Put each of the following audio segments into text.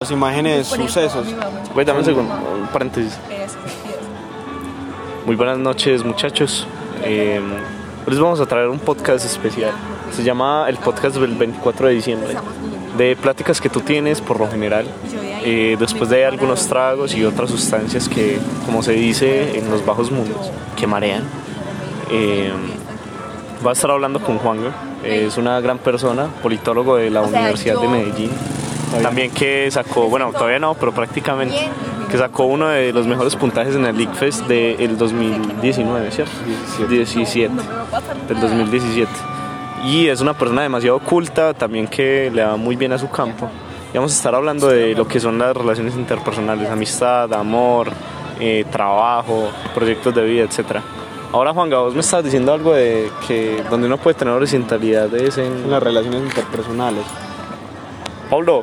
Las imágenes, sucesos. Güey, dame un segundo, un paréntesis. Muy buenas noches, muchachos. Eh, hoy les vamos a traer un podcast especial. Se llama el podcast del 24 de diciembre. De pláticas que tú tienes por lo general. eh, después de algunos tragos y otras sustancias que, como se dice en los bajos mundos, que marean. Eh, va a estar hablando con Juan. Es una gran persona, politólogo de la O sea, Universidad de Medellín. También que sacó, bueno, todavía no, pero prácticamente, que sacó uno de los mejores puntajes en el League Fest del 2019, ¿cierto? 17, del 2017. Y es una persona demasiado culta, también que le va muy bien a su campo. Y vamos a estar hablando de lo que son las relaciones interpersonales, amistad, amor, eh, trabajo, proyectos de vida, etcétera. Ahora Juan vos me estabas diciendo algo de que donde uno puede tener horizontalidad es en... En las relaciones interpersonales. Pablo,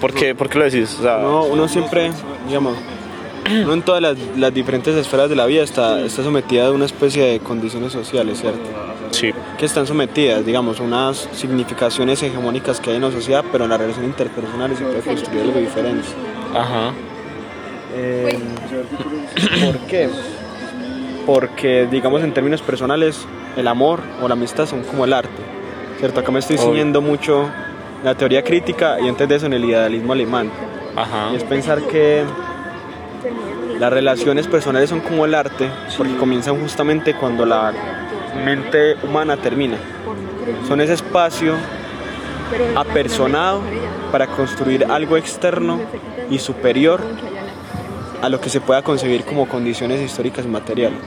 ¿por qué, por qué lo decís? O sea, Uno, uno siempre, digamos, uno en todas las, las diferentes esferas de la vida está, está sometida a una especie de condiciones sociales, ¿cierto? sí. Que están sometidas, digamos, a unas significaciones hegemónicas que hay en la sociedad, pero en las relaciones interpersonales se puede construir algo diferente. Ajá. Eh, ¿Por qué? Porque, digamos, en términos personales, el amor o la amistad son como el arte, ¿cierto? Acá me estoy ciñendo mucho la teoría crítica y antes de eso en el idealismo alemán. Ajá. Y es pensar que las relaciones personales son como el arte, porque comienzan justamente cuando la mente humana termina. Son ese espacio apersonado para construir algo externo y superior a lo que se pueda concebir como condiciones históricas y materiales.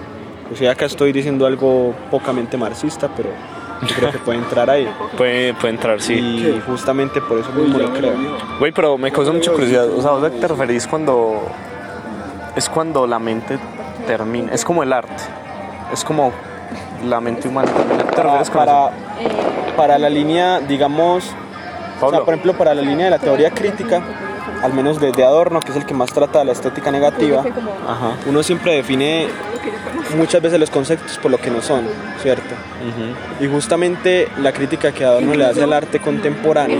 O sea, acá estoy diciendo algo pocamente marxista, pero yo creo que puede entrar ahí. Puede, puede entrar, sí. Y justamente por eso mismo lo creo. Güey, pero me causa mucha curiosidad. O sea, ¿vos te referís cuando... Es cuando la mente termina. Es como el arte. Es como la mente humana termina. ¿A qué te para, refieres con para, eso? para la línea, digamos, o sea, por ejemplo, para la línea de la teoría crítica, al menos desde Adorno, que es el que más trata de la estética negativa, Ajá. uno siempre define muchas veces los conceptos por lo que no son, ¿cierto? Y justamente la crítica que Adorno le hace al arte contemporáneo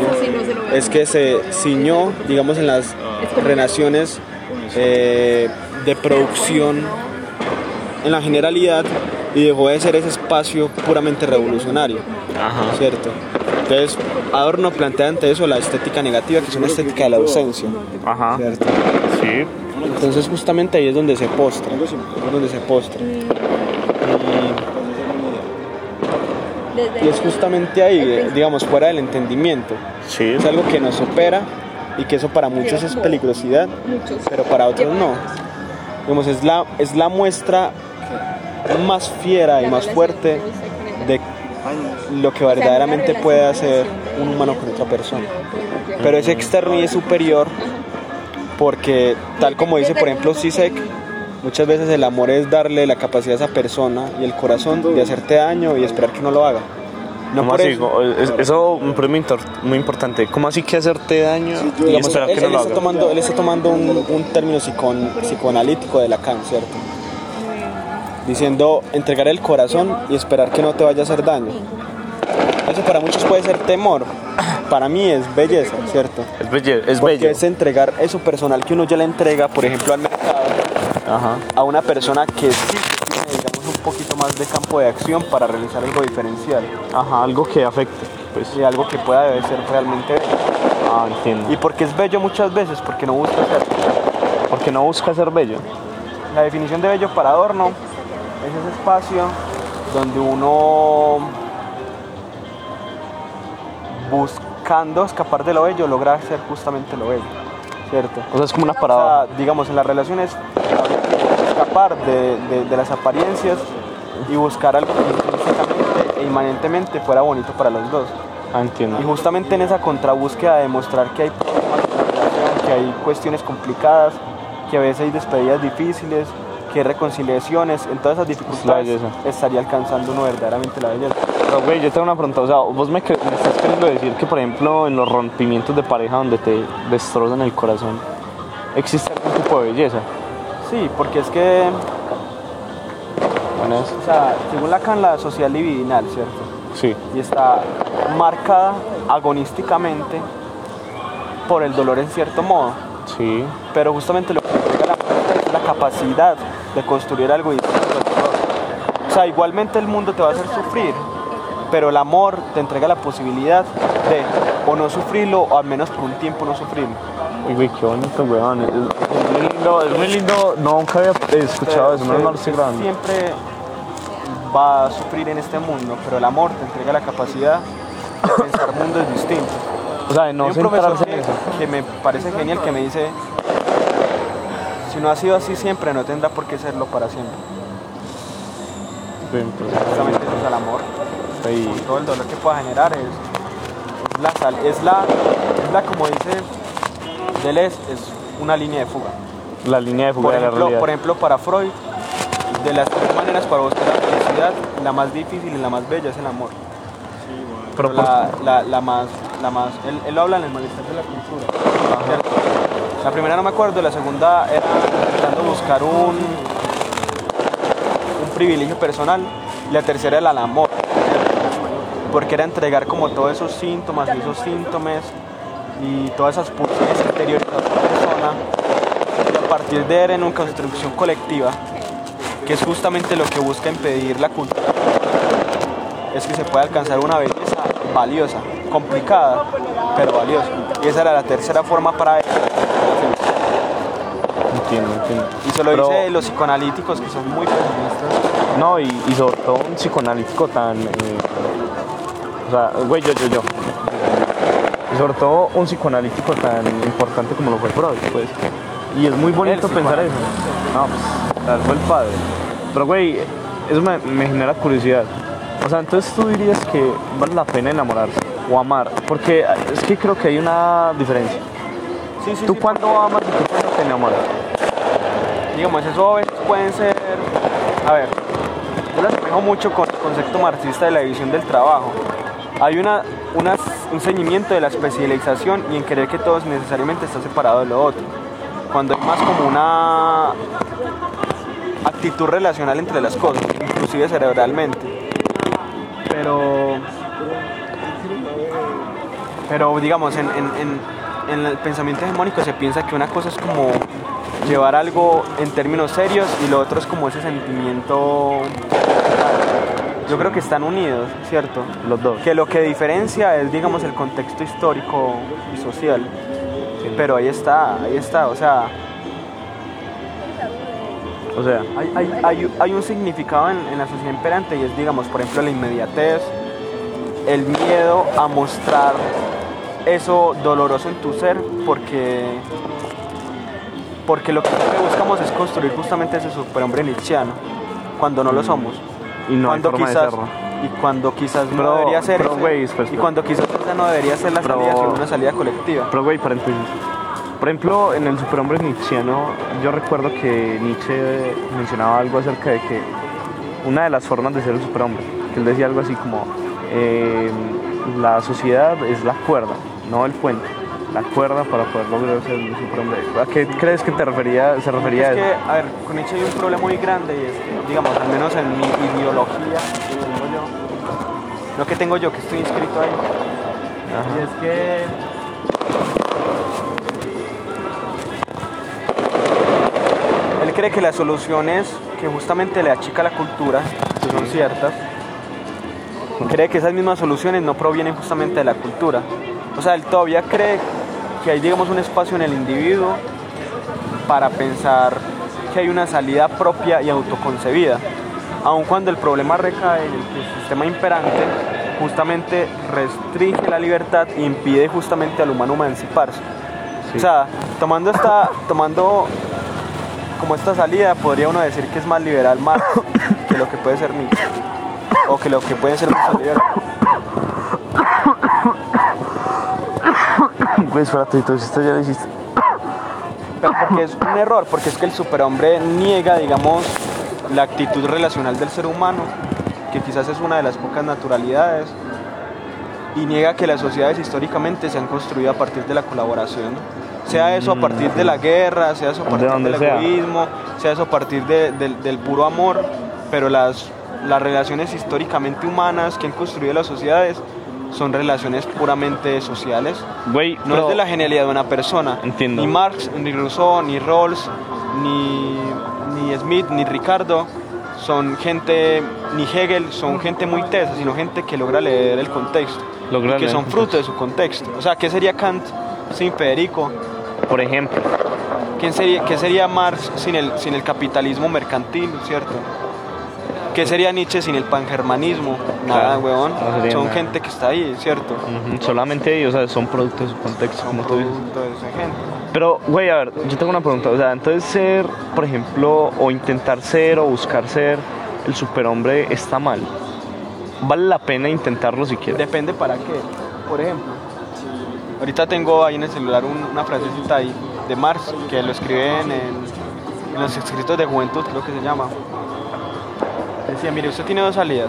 es que se ciñó, digamos, en las relaciones eh, de producción en la generalidad y dejó de ser ese espacio puramente revolucionario, Ajá. ¿cierto? Entonces, Adorno plantea ante eso la estética negativa, que es una estética de la ausencia, Ajá. ¿cierto? Sí. Entonces, justamente ahí es donde se postra, es donde se postra. Y, y es justamente ahí, digamos, fuera del entendimiento. Sí. Es algo que nos supera y que eso para muchos es peligrosidad, pero para otros no. Digamos, es la, es la muestra más fiera y más fuerte de lo que verdaderamente puede hacer un humano con otra persona. Pero es externo y es superior porque, tal como dice, por ejemplo, Sisek, muchas veces el amor es darle la capacidad a esa persona y el corazón de hacerte daño y esperar que no lo haga. No ¿Cómo por así? eso. Es- Eso me muy, importante. ¿Cómo así que hacerte daño y Digamos, esperar él, que no él lo está haga? tomando, él está tomando un, un término psicon- psicoanalítico de Lacan, ¿cierto? Diciendo entregar el corazón y esperar que no te vaya a hacer daño. Eso para muchos puede ser temor, para mí es belleza, ¿cierto? Es bello. Es Porque bello. es entregar eso personal que uno ya le entrega, por ejemplo, al mercado, Ajá. a una persona que sí tiene, digamos, un poquito más de campo de acción para realizar algo diferencial Ajá. Algo que afecte. Pues. y algo que pueda ser realmente bello. Ah, entiendo. ¿Y porque es bello muchas veces? Porque no busca ser. Porque no busca ser bello. La definición de bello para Adorno es ese espacio donde uno buscando escapar de lo bello logra ser justamente lo bello, ¿cierto? O sea, es como una O parada. sea, digamos, en las relaciones escapar de, de- de las apariencias y buscar algo que e inmanentemente fuera bonito para los dos. Ah, entiendo. Y justamente en esa contrabúsqueda de demostrar que hay problemas en la relación, que hay cuestiones complicadas, que a veces hay despedidas difíciles, hay reconciliaciones, en todas esas dificultades estaría alcanzando uno verdaderamente la belleza. Pero, güey, yo tengo una pregunta. O sea, vos me, estás queriendo decir que, por ejemplo, en los rompimientos de pareja donde te destrozan el corazón, existe algún tipo de belleza. Sí, porque es que, Bueno, es- o sea, según Lacan, la sociedad libidinal, ¿cierto? Sí. Y está marcada agonísticamente por el dolor en cierto modo. Sí. Pero justamente lo que la la capacidad de construir algo dolor. O sea, igualmente el mundo te va a hacer sufrir, pero el amor te entrega la posibilidad de o no sufrirlo o al menos por un tiempo no sufrirlo. Uy, güey, qué bonito, weón. Es, es muy lindo, es muy lindo. No, nunca había escuchado eso, no es estoy grande. Siempre va a sufrir en este mundo, pero el amor te entrega la capacidad de pensar mundos distintos. O sea, de no Hay un profesor que, eso. que me parece genial que me dice, si no ha sido así siempre, no tendrá por qué serlo para siempre. Sí, entonces, Justamente eso es el amor. ahí- Todo el dolor que pueda generar es, es la sal, es la, es la como dice Deleuze, es una línea de fuga. la línea de fuga Por de la ejemplo, realidad. por ejemplo, para Freud, de las tres maneras para buscar la felicidad, la más difícil y la más bella es el amor. Pero la, la, la más, la más, él, él lo habla en el malestar de la cultura. ¿cierto? La primera no me acuerdo, la segunda era intentando buscar un, privilegio personal, la tercera era el amor, porque era entregar como todos esos síntomas y esos síntomas y todas esas pulsiones interiores a otra persona, a partir de él en una construcción colectiva, que es justamente lo que busca impedir la cultura es que se puede alcanzar una belleza valiosa, complicada, pero valiosa. Y esa era la tercera forma para él. Entiendo, entiendo. Y se lo Pero- dice los psicoanalíticos que son muy pesimistas. No, y, y sobre todo un psicoanalítico tan. eh, o sea, güey, yo, yo, yo. Y sobre todo un psicoanalítico tan importante como lo fue Freud, pues. Y es muy bonito El pensar eso. No, pues, tal fue el padre. Pero, güey, eso me, me genera curiosidad. O sea, entonces tú dirías que vale la pena enamorarse o amar. Porque es que creo que hay una diferencia. Sí, sí, ¿Tú sí, cuándo amas y tú cuándo te enamoras? Digamos, eso a veces pueden ser, a ver, yo lo asemejo mucho con el concepto marxista de la división del trabajo. Hay una, una- un ceñimiento de la especialización y en querer que todo necesariamente está separado de lo otro. Cuando hay más como una actitud relacional entre las cosas, inclusive cerebralmente. Pero, pero digamos, en, en- en- en el pensamiento hegemónico se piensa que una cosa es como llevar algo en términos serios y lo otro es como ese sentimiento. Yo creo que están unidos, ¿cierto? Los dos. Que lo que diferencia es, digamos, el contexto histórico y social. Pero ahí está, ahí está, o sea, O sea, hay, hay- hay- hay un significado en, en la sociedad imperante y es, digamos, por ejemplo, la inmediatez, el miedo a mostrar eso doloroso en tu ser porque, porque lo que siempre buscamos es construir justamente ese superhombre nietzscheano cuando no lo somos. y no hay cuando forma de quizás, serlo. y cuando quizás no debería ser ese- y cuando quizás esa no debería ser la salida sino una salida colectiva Pero, güey, paréntesis. Por ejemplo, en el superhombre nietzscheano, yo recuerdo que Nietzsche mencionaba algo acerca de que una de las formas de ser el superhombre, que él decía algo así como, eh, la sociedad es la cuerda, no el puente. La cuerda para poder lograr ser superhombre. ¿A qué crees que te refería, se refería Es a que, a ver, con Nietzsche hay un problema muy grande y es que, digamos, al menos en mi ideología, que tengo yo, no que tengo yo, que estoy inscrito ahí, y es que él cree que las soluciones que justamente le achica la cultura, que son ciertas, cree que esas mismas soluciones no provienen justamente de la cultura. O sea, él todavía cree que hay, digamos, un espacio en el individuo para pensar que hay una salida propia y autoconcebida, aun cuando el problema recae en el que el sistema imperante justamente restringe la libertad y impide justamente al humano emanciparse. Sí. O sea, tomando esta, tomando como esta salida, podría uno decir que es más liberal Marx que lo que puede ser Nietzsche, o que lo que puede ser más liberal. Pues, espérate, entonces esto ya lo hiciste. Pero porque es un error, porque es que el superhombre niega, digamos, la actitud relacional del ser humano, que quizás es una de las pocas naturalidades, y niega que las sociedades históricamente se han construido a partir de la colaboración. Sea eso a partir de la guerra, sea eso a partir donde del sea. egoísmo, sea eso a partir de- del, del puro amor, pero las, las relaciones históricamente humanas que han construido las sociedades son relaciones puramente sociales. Güey, No es de la genialidad de una persona. Entiendo. Ni Marx, ni Rousseau, ni Rawls, ni, ni Smith, ni Ricardo son gente, ni Hegel, son gente muy tesa, sino gente que logra leer el contexto. Logra y que son fruto de su contexto. O sea, ¿qué sería Kant sin Federico? Por ejemplo, ¿Quién sería, ¿Qué sería Marx sin el, sin el capitalismo mercantil, cierto? ¿Qué sería Nietzsche sin el pangermanismo? Nada, Claro, huevón. no Son nada. gente que está ahí, ¿cierto? solamente ellos o sea, son producto de su contexto, como tú dices. Producto de esa gente. Pero, güey, a ver, yo tengo una pregunta. O sea, entonces ser, por ejemplo, o intentar ser o buscar ser el superhombre está mal. Vale la pena intentarlo si quieres. Depende para qué. Por ejemplo, ahorita tengo ahí en el celular un- una frasecita ahí de Marx que lo escribe en, en los escritos de juventud, creo que se llama. Decía, mire, usted tiene dos salidas.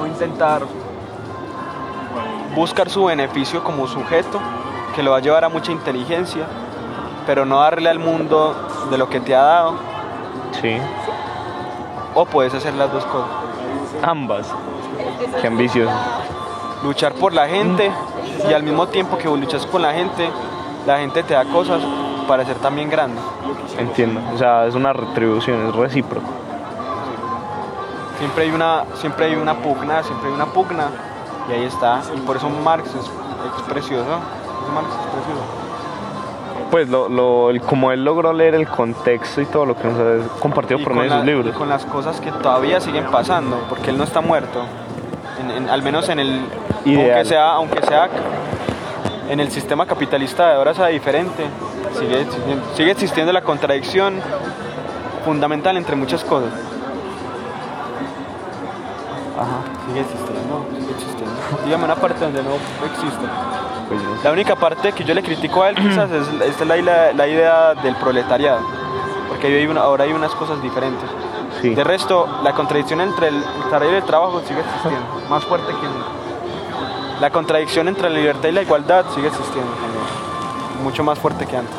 O intentar buscar su beneficio como sujeto, que lo va a llevar a mucha inteligencia, pero no darle al mundo de lo que te ha dado, Sí. o puedes hacer las dos cosas. Ambas. Qué ambicioso. luchar por la gente y al mismo tiempo que vos luchas con la gente, la gente te da cosas para ser también grande. Entiendo. O sea, es una retribución, es recíproco. Siempre hay una, siempre hay una pugna, siempre hay una pugna y ahí está. Y por eso Marx es, es precioso. Marx es precioso. Pues lo, lo, como él logró leer el contexto y todo lo que nos ha compartido Y por medio de sus libros. y con las cosas que todavía siguen pasando, porque él no está muerto. En- en- al menos en el Ideal. aunque sea, aunque sea en el sistema capitalista de ahora sea diferente, sigue, existiendo- sigue existiendo la contradicción fundamental entre muchas cosas. Ajá. Sigue existiendo, sigue existiendo. Dígame una parte donde no existe. Pues no. La única parte que yo le critico a él quizás es, es la, la- la idea del proletariado, porque ahí hay una- ahora hay unas cosas diferentes. Sí. De resto, la contradicción entre el trabajo y el trabajo sigue existiendo, más fuerte que nunca. La contradicción entre la libertad y la igualdad sigue existiendo mucho más fuerte que antes.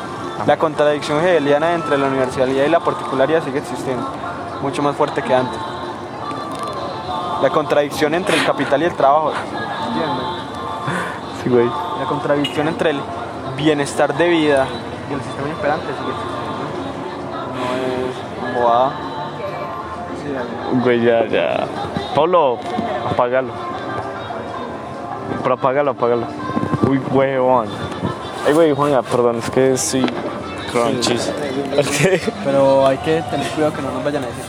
La contradicción hegeliana entre la universalidad y la particularidad sigue existiendo, mucho más fuerte que antes. La contradicción entre el capital y el trabajo. Sí, güey. La contradicción entre el bienestar de vida y el sistema imperante sigue existiendo. No es bobada. Sí, Güey, ya, ya. Pablo, apágalo. Pero apágalo, apágalo. Uy, huevón. Ay, güey, Juanga, perdón, es que sí. Crunchies. Pero hay que tener cuidado que no nos vayan a decir.